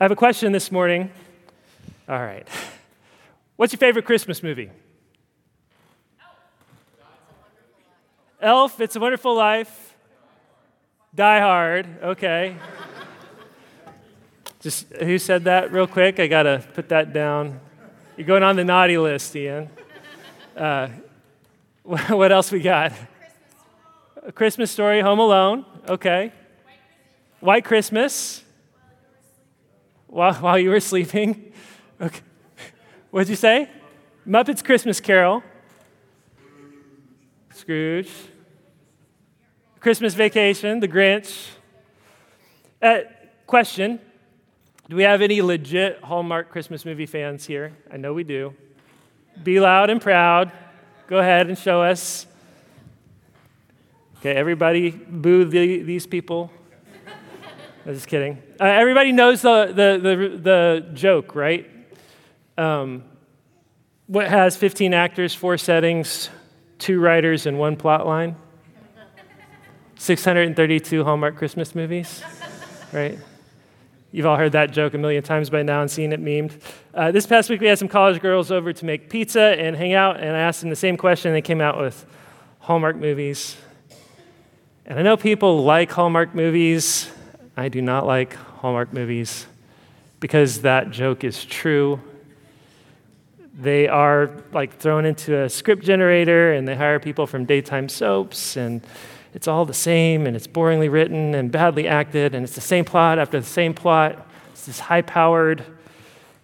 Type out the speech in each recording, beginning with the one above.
I have a question this morning. All right. What's your favorite Christmas movie? Elf, It's a Wonderful Life. Die Hard, okay. Just who said that real quick? I gotta put that down. You're going on the naughty list, Ian. Uh, what else we got? A Christmas story, Home Alone, okay. White Christmas. While, while you were sleeping. Okay. What'd you say? Muppets Christmas Carol. Scrooge. Christmas Vacation, The Grinch. Uh, question Do we have any legit Hallmark Christmas movie fans here? I know we do. Be loud and proud. Go ahead and show us. Okay, everybody boo the, these people. I'm just kidding. Uh, everybody knows the, the, the, the joke, right? Um, what has 15 actors, four settings, two writers, and one plot line? 632 Hallmark Christmas movies, right? You've all heard that joke a million times by now and seen it memed. Uh, this past week, we had some college girls over to make pizza and hang out, and I asked them the same question, and they came out with Hallmark movies. And I know people like Hallmark movies. I do not like Hallmark movies because that joke is true. They are like thrown into a script generator, and they hire people from daytime soaps, and it's all the same and it's boringly written and badly acted and it's the same plot after the same plot. It's this high powered,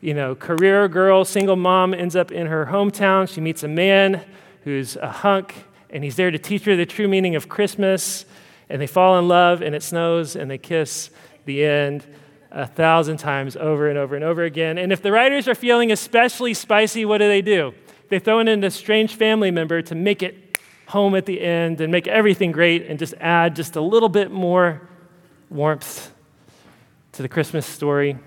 you know, career girl, single mom ends up in her hometown. She meets a man who's a hunk and he's there to teach her the true meaning of Christmas. And they fall in love and it snows and they kiss the end a thousand times over and over and over again. And if the writers are feeling especially spicy, what do they do? They throw in a strange family member to make it home at the end and make everything great and just add just a little bit more warmth to the Christmas story.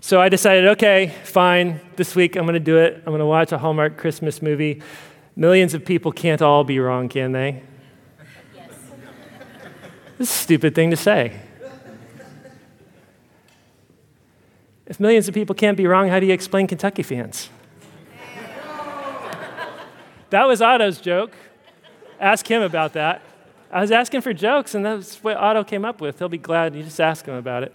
So I decided, okay, fine, this week I'm going to do it. I'm going to watch a Hallmark Christmas movie. Millions of people can't all be wrong, can they? This is a stupid thing to say. If millions of people can't be wrong, how do you explain Kentucky fans? That was Otto's joke. Ask him about that. I was asking for jokes, and that's what Otto came up with. He'll be glad you just ask him about it.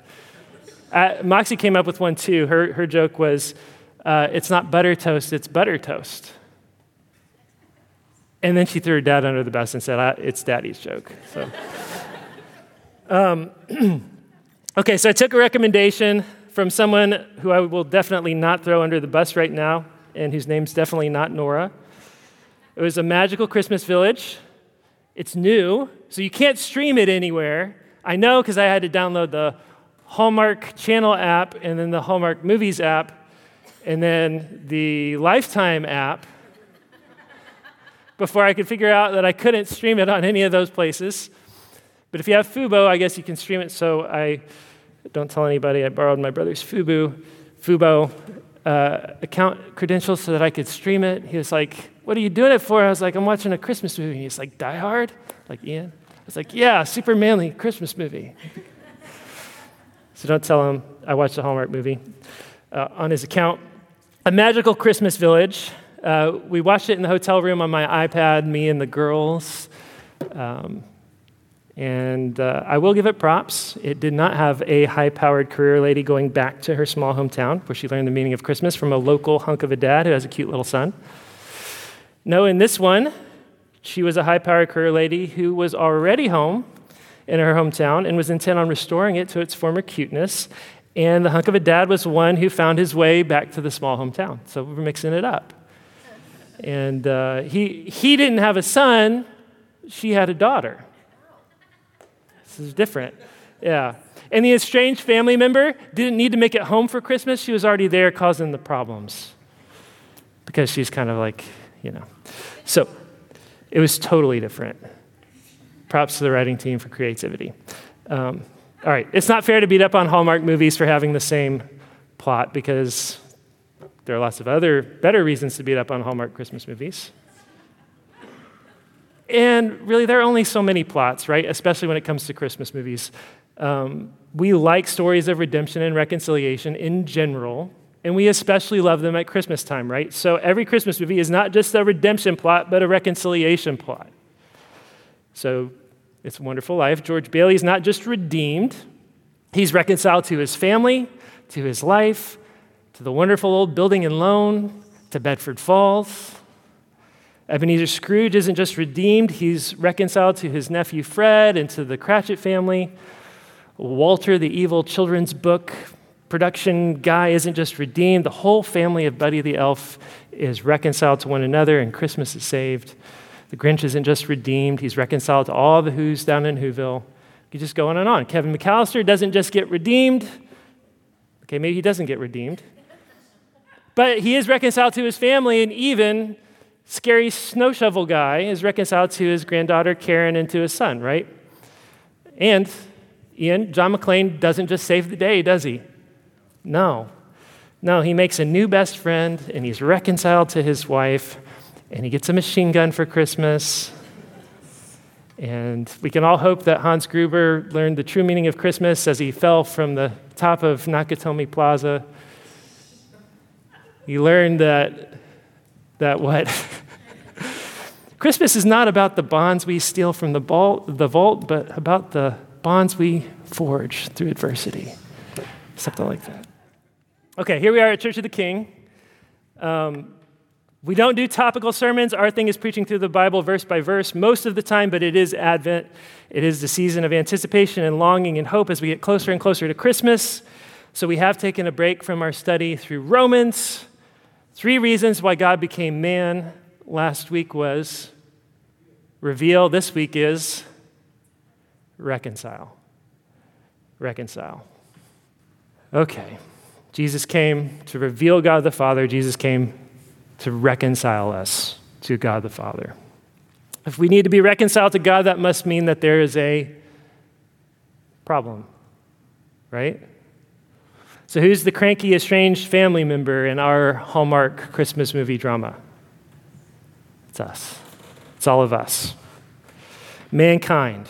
Uh, Moxie came up with one too. Her, her joke was, uh, it's not butter toast, it's butter toast. And then she threw her dad under the bus and said, it's daddy's joke. So, um, okay, so I took a recommendation from someone who I will definitely not throw under the bus right now, and whose name's definitely not Nora. It was a magical Christmas village. It's new, so you can't stream it anywhere. I know because I had to download the Hallmark Channel app and then the Hallmark Movies app and then the Lifetime app before I could figure out that I couldn't stream it on any of those places. But if you have Fubo, I guess you can stream it. So I don't tell anybody I borrowed my brother's Fubo, Fubo uh, account credentials so that I could stream it. He was like, what are you doing it for? I was like, I'm watching a Christmas movie. He's like, Die Hard? Like, Ian? I was like, Yeah, super manly Christmas movie. so don't tell him I watched a Hallmark movie uh, on his account. A Magical Christmas Village. Uh, we watched it in the hotel room on my iPad, me and the girls. Um, and uh, I will give it props. It did not have a high powered career lady going back to her small hometown where she learned the meaning of Christmas from a local hunk of a dad who has a cute little son. No, in this one, she was a high powered career lady who was already home in her hometown and was intent on restoring it to its former cuteness. And the hunk of a dad was one who found his way back to the small hometown. So we're mixing it up. And uh, he, he didn't have a son, she had a daughter. This is different. Yeah. And the estranged family member didn't need to make it home for Christmas. She was already there causing the problems because she's kind of like you know. So it was totally different. Props to the writing team for creativity. Um, all right, it's not fair to beat up on Hallmark movies for having the same plot because there are lots of other better reasons to beat up on Hallmark Christmas movies. And really, there are only so many plots, right? Especially when it comes to Christmas movies. Um, we like stories of redemption and reconciliation in general, and we especially love them at Christmas time, right? So every Christmas movie is not just a redemption plot, but a reconciliation plot. So it's a Wonderful Life. George Bailey is not just redeemed, he's reconciled to his family, to his life, to the wonderful old building and loan, to Bedford Falls. Ebenezer Scrooge isn't just redeemed, he's reconciled to his nephew Fred and to the Cratchit family. Walter, the evil children's book production guy, isn't just redeemed. The whole family of Buddy the Elf is reconciled to one another, and Christmas is saved. The Grinch isn't just redeemed, he's reconciled to all the Who's down in Whoville. You just go on and on. Kevin McCallister doesn't just get redeemed. Okay, maybe he doesn't get redeemed. But he is reconciled to his family, and even scary snow shovel guy is reconciled to his granddaughter Karen and to his son, right? And Ian, John McClane doesn't just save the day, does he? No. No, he makes a new best friend and he's reconciled to his wife and he gets a machine gun for Christmas. And we can all hope that Hans Gruber learned the true meaning of Christmas as he fell from the top of Nakatomi Plaza. He learned that, that what? Christmas is not about the bonds we steal from the vault, the vault, but about the bonds we forge through adversity. Something like that. Okay, here we are at Church of the King. Um, we don't do topical sermons. Our thing is preaching through the Bible verse by verse most of the time, but it is Advent. It is the season of anticipation and longing and hope as we get closer and closer to Christmas. So we have taken a break from our study through Romans. Three reasons why God became man last week was reveal, this week is reconcile. Reconcile. Okay. Jesus came to reveal God the Father. Jesus came to reconcile us to God the Father. If we need to be reconciled to God, that must mean that there is a problem, right? So, who's the cranky, estranged family member in our Hallmark Christmas movie drama? It's us. It's all of us. Mankind.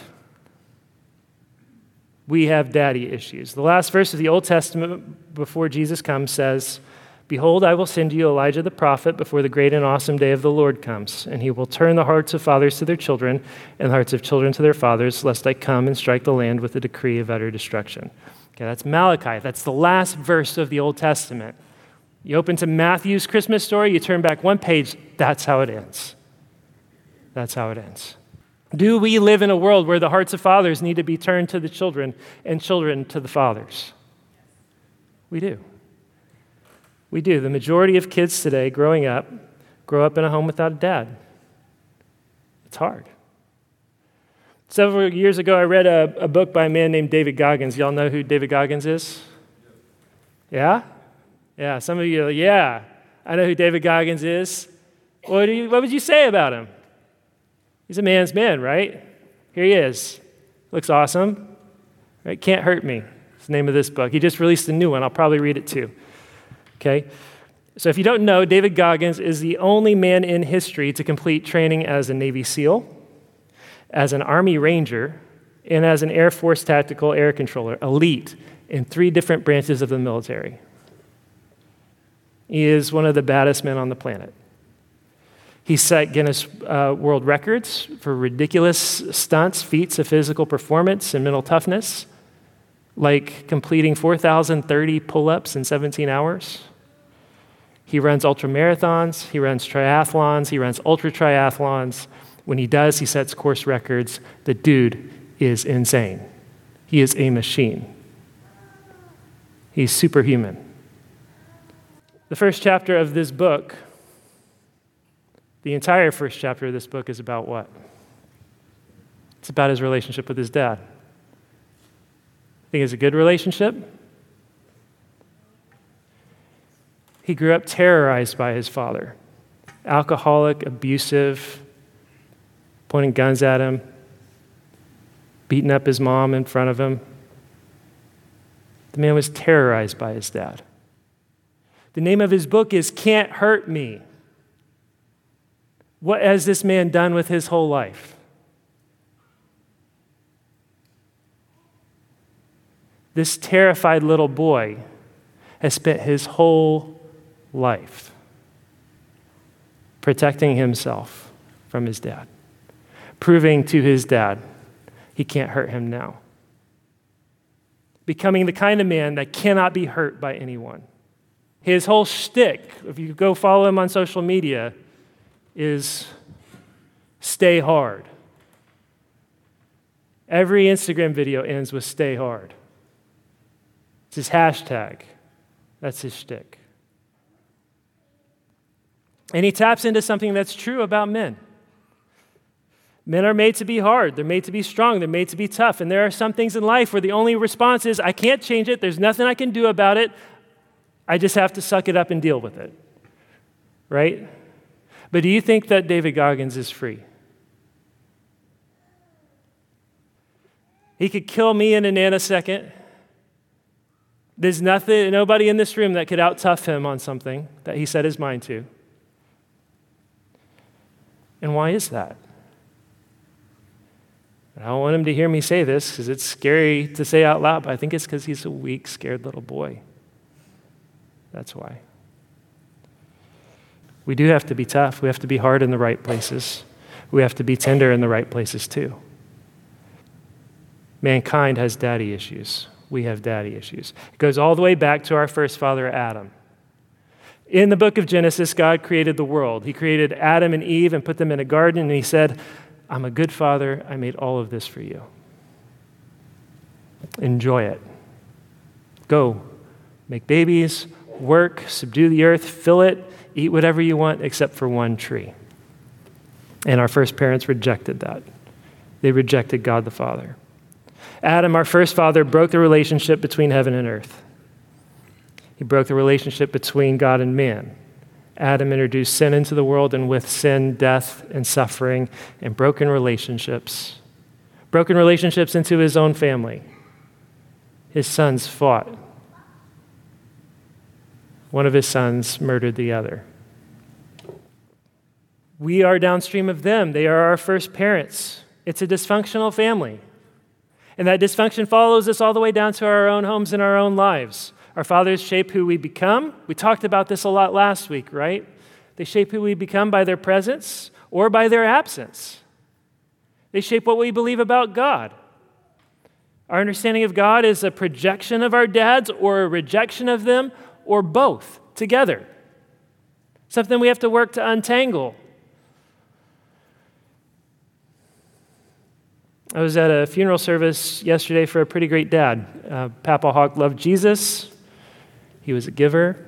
We have daddy issues. The last verse of the Old Testament before Jesus comes says, Behold, I will send you Elijah the prophet before the great and awesome day of the Lord comes, and he will turn the hearts of fathers to their children and the hearts of children to their fathers, lest I come and strike the land with a decree of utter destruction. Okay, that's Malachi. That's the last verse of the Old Testament. You open to Matthew's Christmas story, you turn back one page, that's how it ends. That's how it ends. Do we live in a world where the hearts of fathers need to be turned to the children and children to the fathers? We do. We do. The majority of kids today growing up grow up in a home without a dad. It's hard. Several years ago, I read a, a book by a man named David Goggins. Y'all know who David Goggins is? Yeah? Yeah, some of you are like, yeah, I know who David Goggins is. What, you, what would you say about him? He's a man's man, right? Here he is. Looks awesome. Right? Can't hurt me. It's the name of this book. He just released a new one. I'll probably read it too. Okay? So, if you don't know, David Goggins is the only man in history to complete training as a Navy SEAL, as an Army Ranger, and as an Air Force Tactical Air Controller, elite in three different branches of the military. He is one of the baddest men on the planet. He set Guinness uh, World Records for ridiculous stunts, feats of physical performance, and mental toughness, like completing 4,030 pull ups in 17 hours. He runs ultra marathons, he runs triathlons, he runs ultra triathlons. When he does, he sets course records. The dude is insane. He is a machine. He's superhuman. The first chapter of this book the entire first chapter of this book is about what? It's about his relationship with his dad. I Think it's a good relationship? He grew up terrorized by his father alcoholic, abusive, pointing guns at him, beating up his mom in front of him. The man was terrorized by his dad. The name of his book is Can't Hurt Me. What has this man done with his whole life? This terrified little boy has spent his whole life protecting himself from his dad, proving to his dad he can't hurt him now. Becoming the kind of man that cannot be hurt by anyone. His whole shtick, if you go follow him on social media, is stay hard. Every Instagram video ends with stay hard. It's his hashtag. That's his shtick. And he taps into something that's true about men. Men are made to be hard. They're made to be strong. They're made to be tough. And there are some things in life where the only response is, I can't change it. There's nothing I can do about it. I just have to suck it up and deal with it. Right? But do you think that David Goggins is free? He could kill me in a nanosecond. There's nothing, nobody in this room that could out tough him on something that he set his mind to. And why is that? I don't want him to hear me say this because it's scary to say out loud, but I think it's because he's a weak, scared little boy. That's why. We do have to be tough. We have to be hard in the right places. We have to be tender in the right places too. Mankind has daddy issues. We have daddy issues. It goes all the way back to our first father, Adam. In the book of Genesis, God created the world. He created Adam and Eve and put them in a garden, and He said, I'm a good father. I made all of this for you. Enjoy it. Go, make babies, work, subdue the earth, fill it, eat whatever you want except for one tree. And our first parents rejected that. They rejected God the Father. Adam, our first father, broke the relationship between heaven and earth. He broke the relationship between God and man. Adam introduced sin into the world, and with sin, death and suffering and broken relationships. Broken relationships into his own family. His sons fought. One of his sons murdered the other. We are downstream of them. They are our first parents. It's a dysfunctional family. And that dysfunction follows us all the way down to our own homes and our own lives. Our fathers shape who we become. We talked about this a lot last week, right? They shape who we become by their presence or by their absence. They shape what we believe about God. Our understanding of God is a projection of our dads or a rejection of them or both together. Something we have to work to untangle. I was at a funeral service yesterday for a pretty great dad. Uh, Papa Hawk loved Jesus. He was a giver,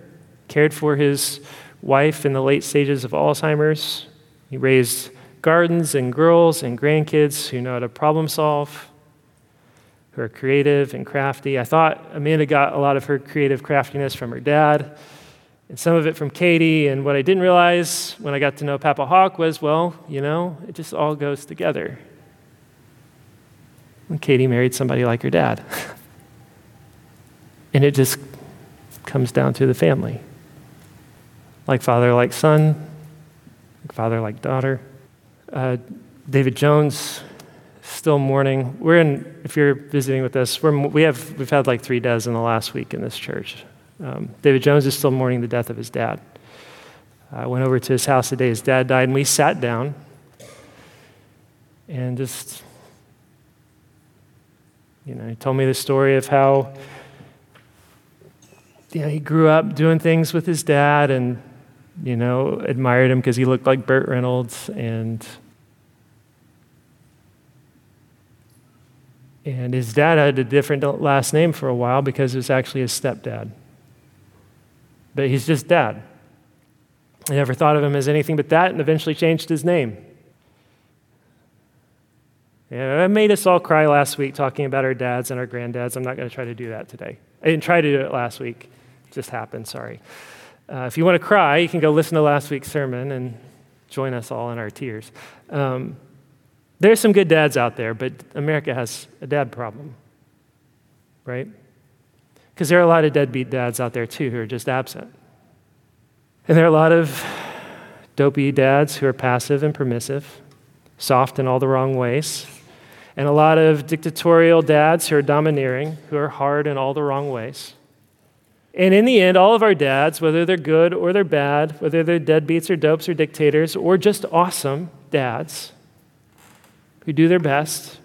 cared for his wife in the late stages of Alzheimer's. He raised gardens and girls and grandkids who know how to problem solve, who are creative and crafty. I thought Amanda got a lot of her creative craftiness from her dad, and some of it from Katie. And what I didn't realize when I got to know Papa Hawk was, well, you know, it just all goes together. When Katie married somebody like her dad. and it just comes down to the family. Like father, like son, like father, like daughter. Uh, David Jones, still mourning. We're in, if you're visiting with us, we have, we've had like three deaths in the last week in this church. Um, David Jones is still mourning the death of his dad. I went over to his house the day his dad died, and we sat down and just you know, he told me the story of how you know, he grew up doing things with his dad and, you know, admired him because he looked like Burt Reynolds and and his dad had a different last name for a while because it was actually his stepdad. But he's just dad. I never thought of him as anything but that and eventually changed his name. Yeah, that made us all cry last week talking about our dads and our granddads. I'm not going to try to do that today. I didn't try to do it last week. It just happened, sorry. Uh, if you want to cry, you can go listen to last week's sermon and join us all in our tears. Um, there's some good dads out there, but America has a dad problem, right? Because there are a lot of deadbeat dads out there too who are just absent. And there are a lot of dopey dads who are passive and permissive, soft in all the wrong ways, and a lot of dictatorial dads who are domineering, who are hard in all the wrong ways. And in the end, all of our dads, whether they're good or they're bad, whether they're deadbeats or dopes or dictators or just awesome dads who do their best,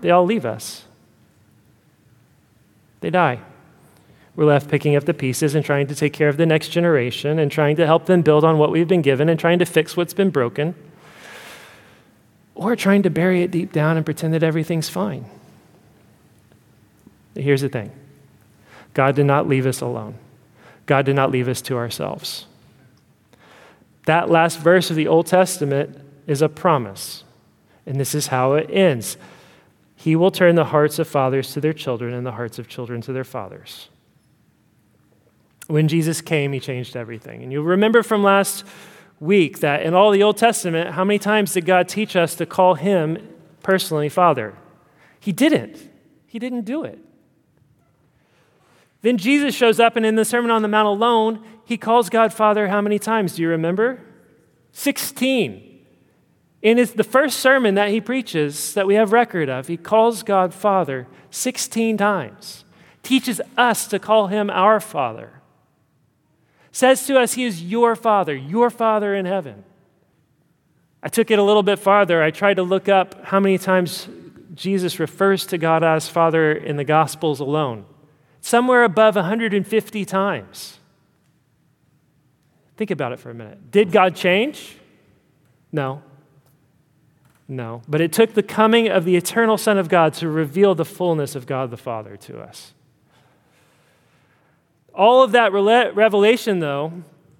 they all leave us. They die. We're left picking up the pieces and trying to take care of the next generation and trying to help them build on what we've been given and trying to fix what's been broken or trying to bury it deep down and pretend that everything's fine. Here's the thing God did not leave us alone, God did not leave us to ourselves. That last verse of the Old Testament is a promise, and this is how it ends. He will turn the hearts of fathers to their children and the hearts of children to their fathers. When Jesus came, he changed everything. And you'll remember from last week that in all the Old Testament, how many times did God teach us to call him personally Father? He didn't. He didn't do it. Then Jesus shows up, and in the Sermon on the Mount alone, he calls God Father how many times? Do you remember? 16. In his, the first sermon that he preaches, that we have record of, he calls God Father 16 times, teaches us to call him our Father says to us, He is your Father, your Father in heaven. I took it a little bit farther. I tried to look up how many times Jesus refers to God as Father in the Gospels alone. Somewhere above 150 times. Think about it for a minute. Did God change? No. No. But it took the coming of the eternal Son of God to reveal the fullness of God the Father to us. All of that revelation, though,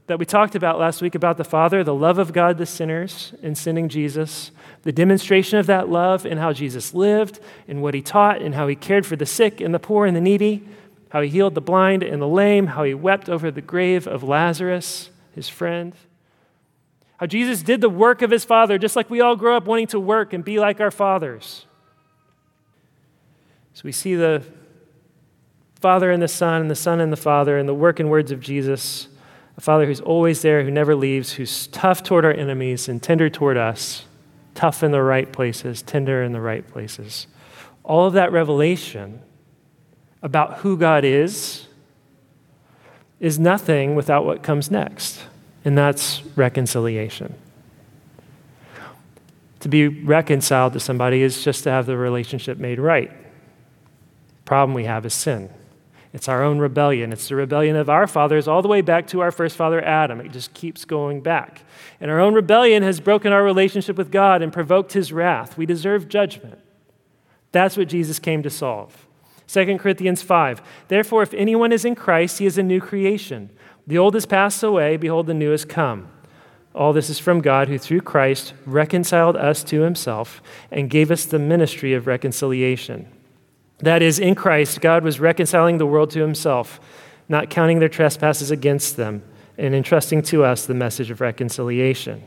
that we talked about last week about the Father, the love of God to sinners in sending Jesus, the demonstration of that love in how Jesus lived, in what he taught, and how he cared for the sick and the poor and the needy, how he healed the blind and the lame, how he wept over the grave of Lazarus, his friend. How Jesus did the work of his Father, just like we all grow up wanting to work and be like our fathers. So we see the Father and the Son, and the Son and the Father, and the work and words of Jesus. A Father who's always there, who never leaves, who's tough toward our enemies and tender toward us, tough in the right places, tender in the right places. All of that revelation about who God is is nothing without what comes next, and that's reconciliation. To be reconciled to somebody is just to have the relationship made right. Problem we have is sin. It's our own rebellion. It's the rebellion of our fathers all the way back to our first father, Adam. It just keeps going back. And our own rebellion has broken our relationship with God and provoked his wrath. We deserve judgment. That's what Jesus came to solve. 2 Corinthians 5 Therefore, if anyone is in Christ, he is a new creation. The old has passed away, behold, the new has come. All this is from God, who through Christ reconciled us to himself and gave us the ministry of reconciliation. That is, in Christ, God was reconciling the world to himself, not counting their trespasses against them, and entrusting to us the message of reconciliation.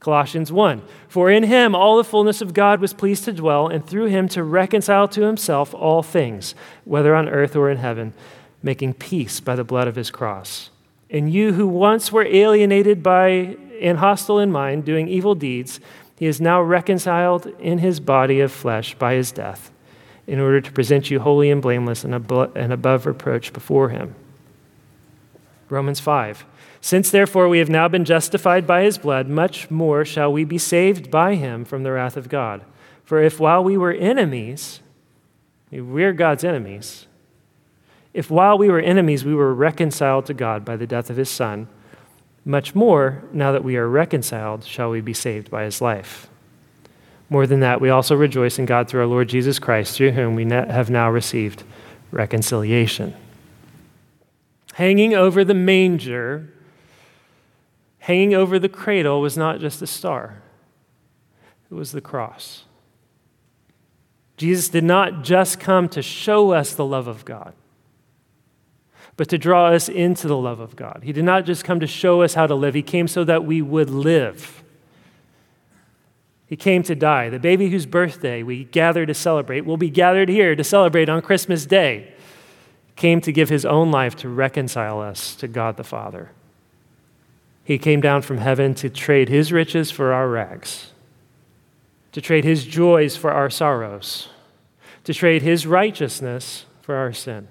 Colossians 1 For in him all the fullness of God was pleased to dwell, and through him to reconcile to himself all things, whether on earth or in heaven, making peace by the blood of his cross. And you who once were alienated by and hostile in mind, doing evil deeds, he is now reconciled in his body of flesh by his death in order to present you holy and blameless and, above reproach before him. Romans 5. Since therefore we have now been justified by his blood, much more shall we be saved by him from the wrath of God. For if while we were enemies, we're God's enemies, if while we were enemies we were reconciled to God by the death of his Son, much more, now that we are reconciled, shall we be saved by his life. More than that, we also rejoice in God through our Lord Jesus Christ, through whom we have now received reconciliation. Hanging over the manger, hanging over the cradle, was not just a star, it was the cross. Jesus did not just come to show us the love of God, but to draw us into the love of God. He did not just come to show us how to live, He came so that we would live. He came to die. The baby whose birthday we gather to celebrate, will be gathered here to celebrate on Christmas Day, came to give his own life to reconcile us to God the Father. He came down from heaven to trade his riches for our rags, to trade his joys for our sorrows, to trade his righteousness for our sin,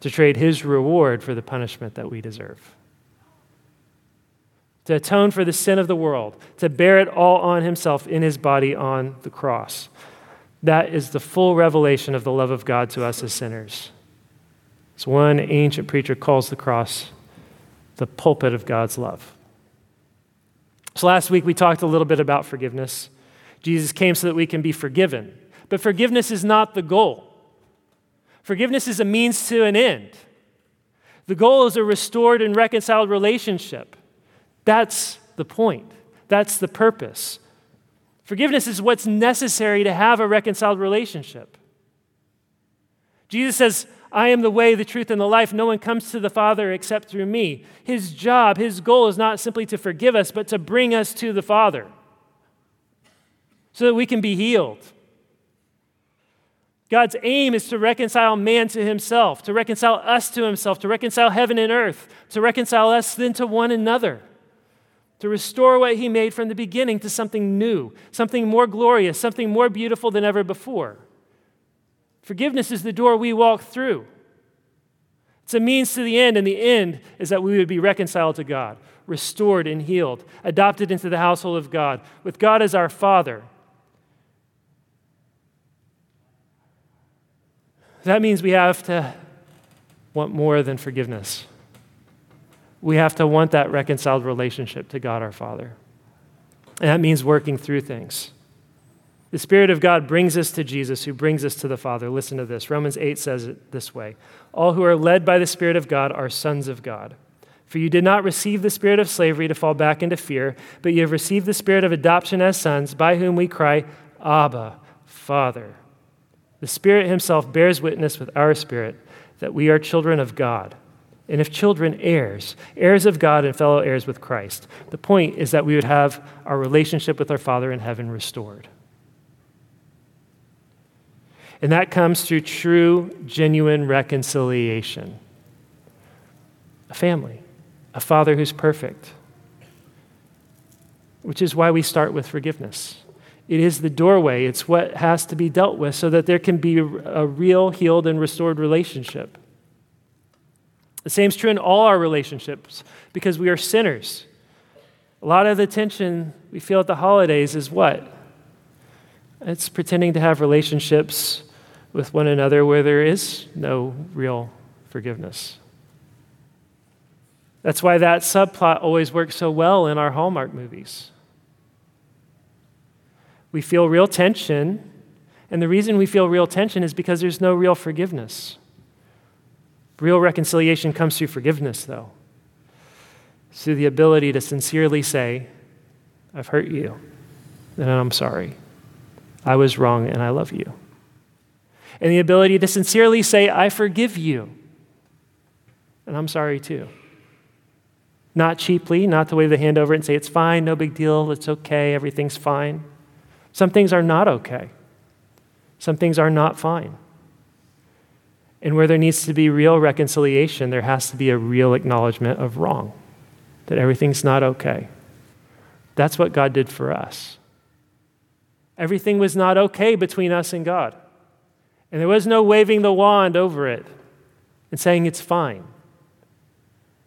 to trade his reward for the punishment that we deserve, to atone for the sin of the world, to bear it all on himself in his body on the cross. That is the full revelation of the love of God to us as sinners. As one ancient preacher calls the cross the pulpit of God's love. So last week we talked a little bit about forgiveness. Jesus came so that we can be forgiven. But forgiveness is not the goal. Forgiveness is a means to an end. The goal is a restored and reconciled relationship. That's the point. That's the purpose. Forgiveness is what's necessary to have a reconciled relationship. Jesus says, I am the way, the truth, and the life. No one comes to the Father except through me. His job, his goal is not simply to forgive us, but to bring us to the Father so that we can be healed. God's aim is to reconcile man to himself, to reconcile us to himself, to reconcile heaven and earth, to reconcile us then to one another, to restore what he made from the beginning to something new, something more glorious, something more beautiful than ever before. Forgiveness is the door we walk through. It's a means to the end, and the end is that we would be reconciled to God, restored and healed, adopted into the household of God, with God as our Father. That means we have to want more than forgiveness. We have to want that reconciled relationship to God our Father. And that means working through things. The Spirit of God brings us to Jesus, who brings us to the Father. Listen to this. Romans 8 says it this way All who are led by the Spirit of God are sons of God. For you did not receive the spirit of slavery to fall back into fear, but you have received the spirit of adoption as sons, by whom we cry, Abba, Father. The Spirit Himself bears witness with our spirit that we are children of God. And if children, heirs, heirs of God and fellow heirs with Christ. The point is that we would have our relationship with our Father in heaven restored. And that comes through true, genuine reconciliation. A family, a father who's perfect, which is why we start with forgiveness. It is the doorway, it's what has to be dealt with so that there can be a real, healed, and restored relationship. The same is true in all our relationships because we are sinners. A lot of the tension we feel at the holidays is what? It's pretending to have relationships with one another where there is no real forgiveness. That's why that subplot always works so well in our Hallmark movies. We feel real tension, and the reason we feel real tension is because there's no real forgiveness. Real reconciliation comes through forgiveness, though. Through the ability to sincerely say, I've hurt you, and I'm sorry. I was wrong, and I love you and the ability to sincerely say, I forgive you. And I'm sorry too. Not cheaply, not to wave the hand over and say, it's fine, no big deal, it's okay, everything's fine. Some things are not okay. Some things are not fine. And where there needs to be real reconciliation, there has to be a real acknowledgement of wrong, that everything's not okay. That's what God did for us. Everything was not okay between us and God. And there was no waving the wand over it and saying it's fine.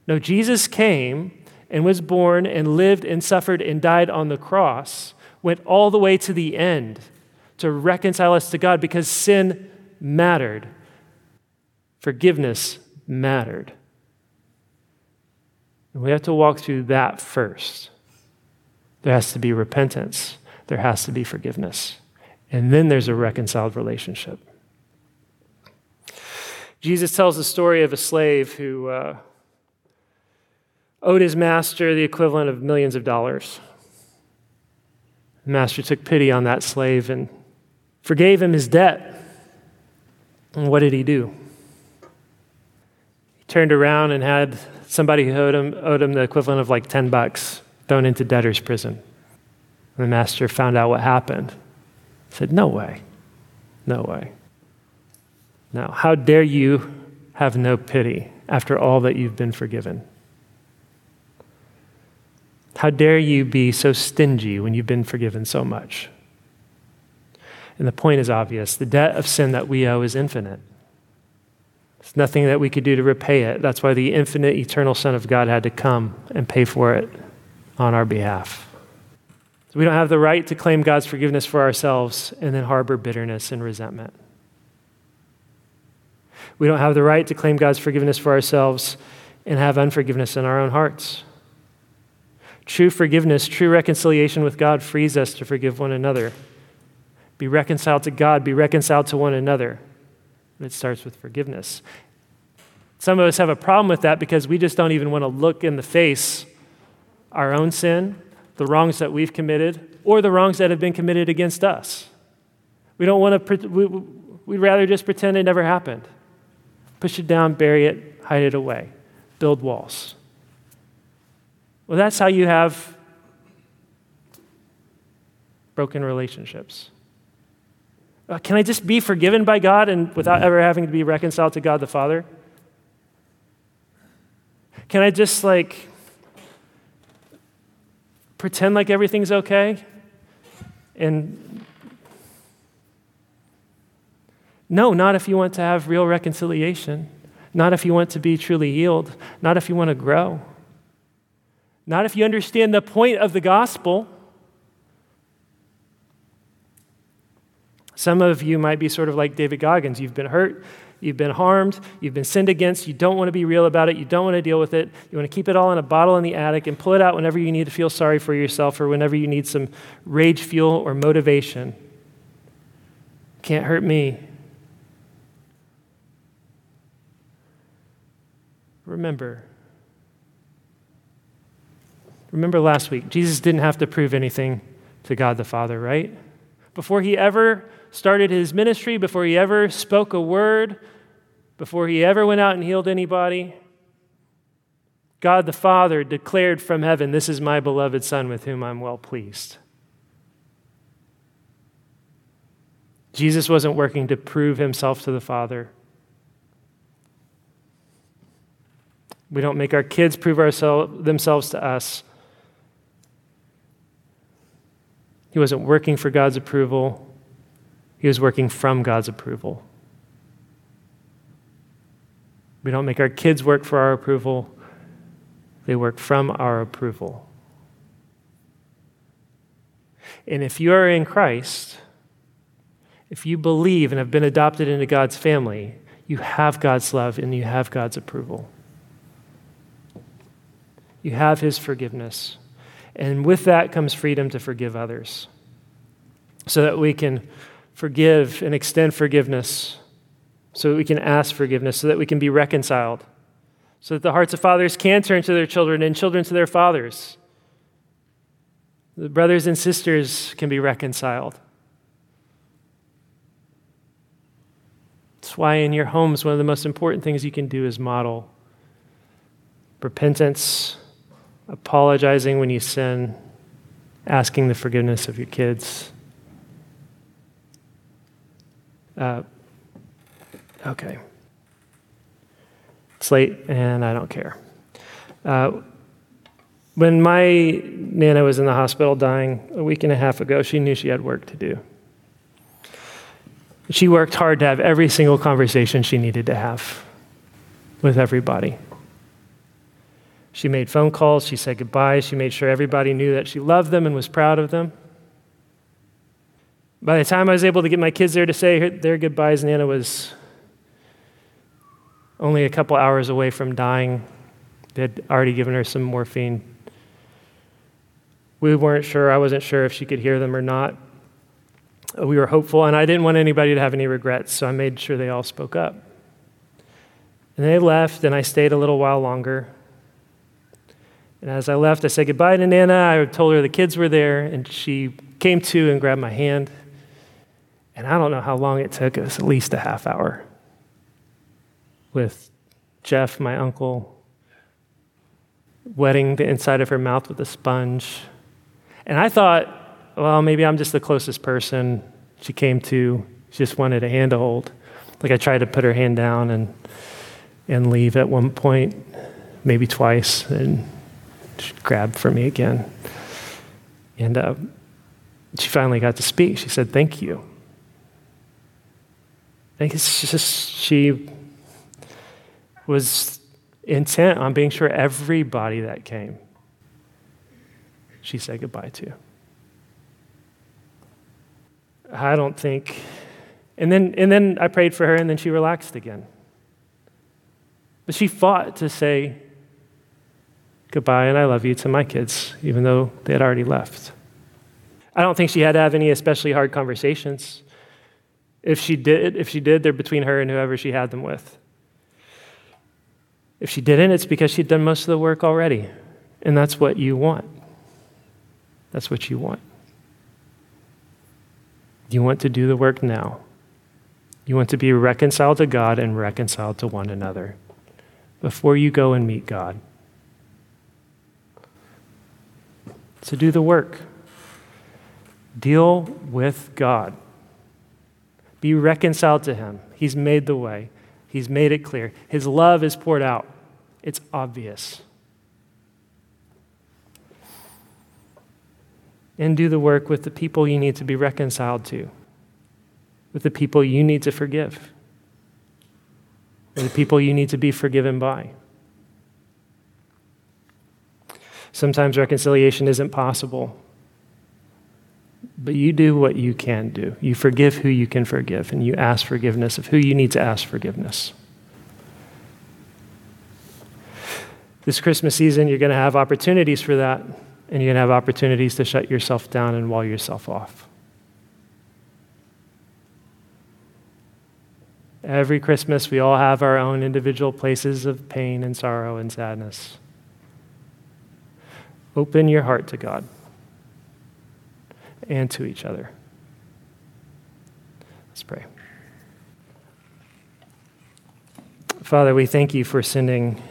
No, Jesus came and was born and lived and suffered and died on the cross, went all the way to the end to reconcile us to God because sin mattered, forgiveness mattered. And we have to walk through that first. There has to be repentance, there has to be forgiveness, and then there's a reconciled relationship. Jesus tells the story of a slave who uh, owed his master the equivalent of millions of dollars. The master took pity on that slave and forgave him his debt. And what did he do? He turned around and had somebody who owed him, owed him the equivalent of like 10 bucks thrown into debtor's prison. And the master found out what happened. He said, No way. No way. Now, how dare you have no pity after all that you've been forgiven? How dare you be so stingy when you've been forgiven so much? And the point is obvious the debt of sin that we owe is infinite. There's nothing that we could do to repay it. That's why the infinite, eternal Son of God had to come and pay for it on our behalf. So we don't have the right to claim God's forgiveness for ourselves and then harbor bitterness and resentment. We don't have the right to claim God's forgiveness for ourselves and have unforgiveness in our own hearts. True forgiveness, true reconciliation with God frees us to forgive one another. Be reconciled to God, be reconciled to one another. It starts with forgiveness. Some of us have a problem with that because we just don't even want to look in the face our own sin, the wrongs that we've committed, or the wrongs that have been committed against us. We don't want to, we, we'd rather just pretend it never happened. Push it down, bury it, hide it away, build walls. Well, that's how you have broken relationships. Uh, can I just be forgiven by God and without ever having to be reconciled to God the Father? Can I just like pretend like everything's okay? And no, not if you want to have real reconciliation, not if you want to be truly healed, not if you want to grow, not if you understand the point of the gospel. Some of you might be sort of like David Goggins. You've been hurt, you've been harmed, you've been sinned against, you don't want to be real about it, you don't want to deal with it. You want to keep it all in a bottle in the attic and pull it out whenever you need to feel sorry for yourself or whenever you need some rage fuel or motivation. Can't hurt me. Remember. Remember last week, Jesus didn't have to prove anything to God the Father, right? Before he ever started his ministry, before he ever spoke a word, before he ever went out and healed anybody, God the Father declared from heaven, This is my beloved Son with whom I'm well pleased. Jesus wasn't working to prove himself to the Father. We don't make our kids prove ourselves, themselves to us. He wasn't working for God's approval. He was working from God's approval. We don't make our kids work for our approval, they work from our approval. And if you are in Christ, if you believe and have been adopted into God's family, you have God's love and you have God's approval. You have His forgiveness. And with that comes freedom to forgive others so that we can forgive and extend forgiveness, so that we can ask forgiveness, so that we can be reconciled, so that the hearts of fathers can turn to their children and children to their fathers. The brothers and sisters can be reconciled. That's why in your homes, one of the most important things you can do is model repentance, apologizing when you sin, asking the forgiveness of your kids. Uh, okay. It's late and I don't care. Uh, when my Nana was in the hospital dying a week and a half ago, she knew she had work to do. She worked hard to have every single conversation she needed to have with everybody. She made phone calls, she said goodbye, she made sure everybody knew that she loved them and was proud of them. By the time I was able to get my kids there to say their goodbyes, Nana was only a couple hours away from dying. They had already given her some morphine. We weren't sure, I wasn't sure if she could hear them or not. We were hopeful, and I didn't want anybody to have any regrets, so I made sure they all spoke up. And they left, and I stayed a little while longer. And as I left, I said goodbye to Nana. I told her the kids were there, and she came to and grabbed my hand. And I don't know how long it took, it was at least a half hour with Jeff, my uncle, wetting the inside of her mouth with a sponge. And I thought, well, maybe I'm just the closest person she came to. She just wanted a hand to hold. Like I tried to put her hand down and, and leave at one point, maybe twice, and grabbed for me again. And uh, she finally got to speak. She said, Thank you. I think it's just she was intent on being sure everybody that came, she said goodbye to. I don't think. And then, and then I prayed for her, and then she relaxed again. But she fought to say goodbye and I love you to my kids, even though they had already left. I don't think she had to have any especially hard conversations. If she did, if she did, they're between her and whoever she had them with. If she didn't, it's because she'd done most of the work already. And that's what you want. That's what you want. You want to do the work now. You want to be reconciled to God and reconciled to one another before you go and meet God. So do the work. Deal with God. Be reconciled to Him. He's made the way, He's made it clear. His love is poured out, it's obvious. And do the work with the people you need to be reconciled to, with the people you need to forgive, with the people you need to be forgiven by. Sometimes reconciliation isn't possible. But you do what you can do. You forgive who you can forgive, and you ask forgiveness of who you need to ask forgiveness. This Christmas season, you're going to have opportunities for that, and you're going to have opportunities to shut yourself down and wall yourself off. Every Christmas, we all have our own individual places of pain and sorrow and sadness. Open your heart to God and to each other. Let's pray. Father, we thank you for sending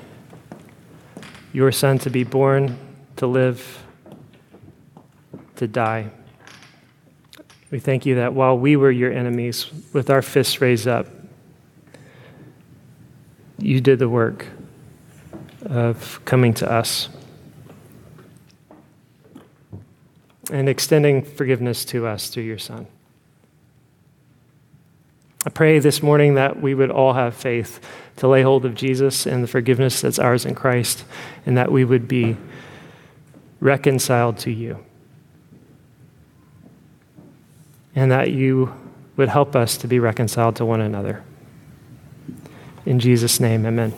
your Son to be born, to live, to die. We thank you that while we were your enemies, with our fists raised up, you did the work of coming to us. And extending forgiveness to us through your Son. I pray this morning that we would all have faith to lay hold of Jesus and the forgiveness that's ours in Christ, and that we would be reconciled to you. And that you would help us to be reconciled to one another. In Jesus' name, amen.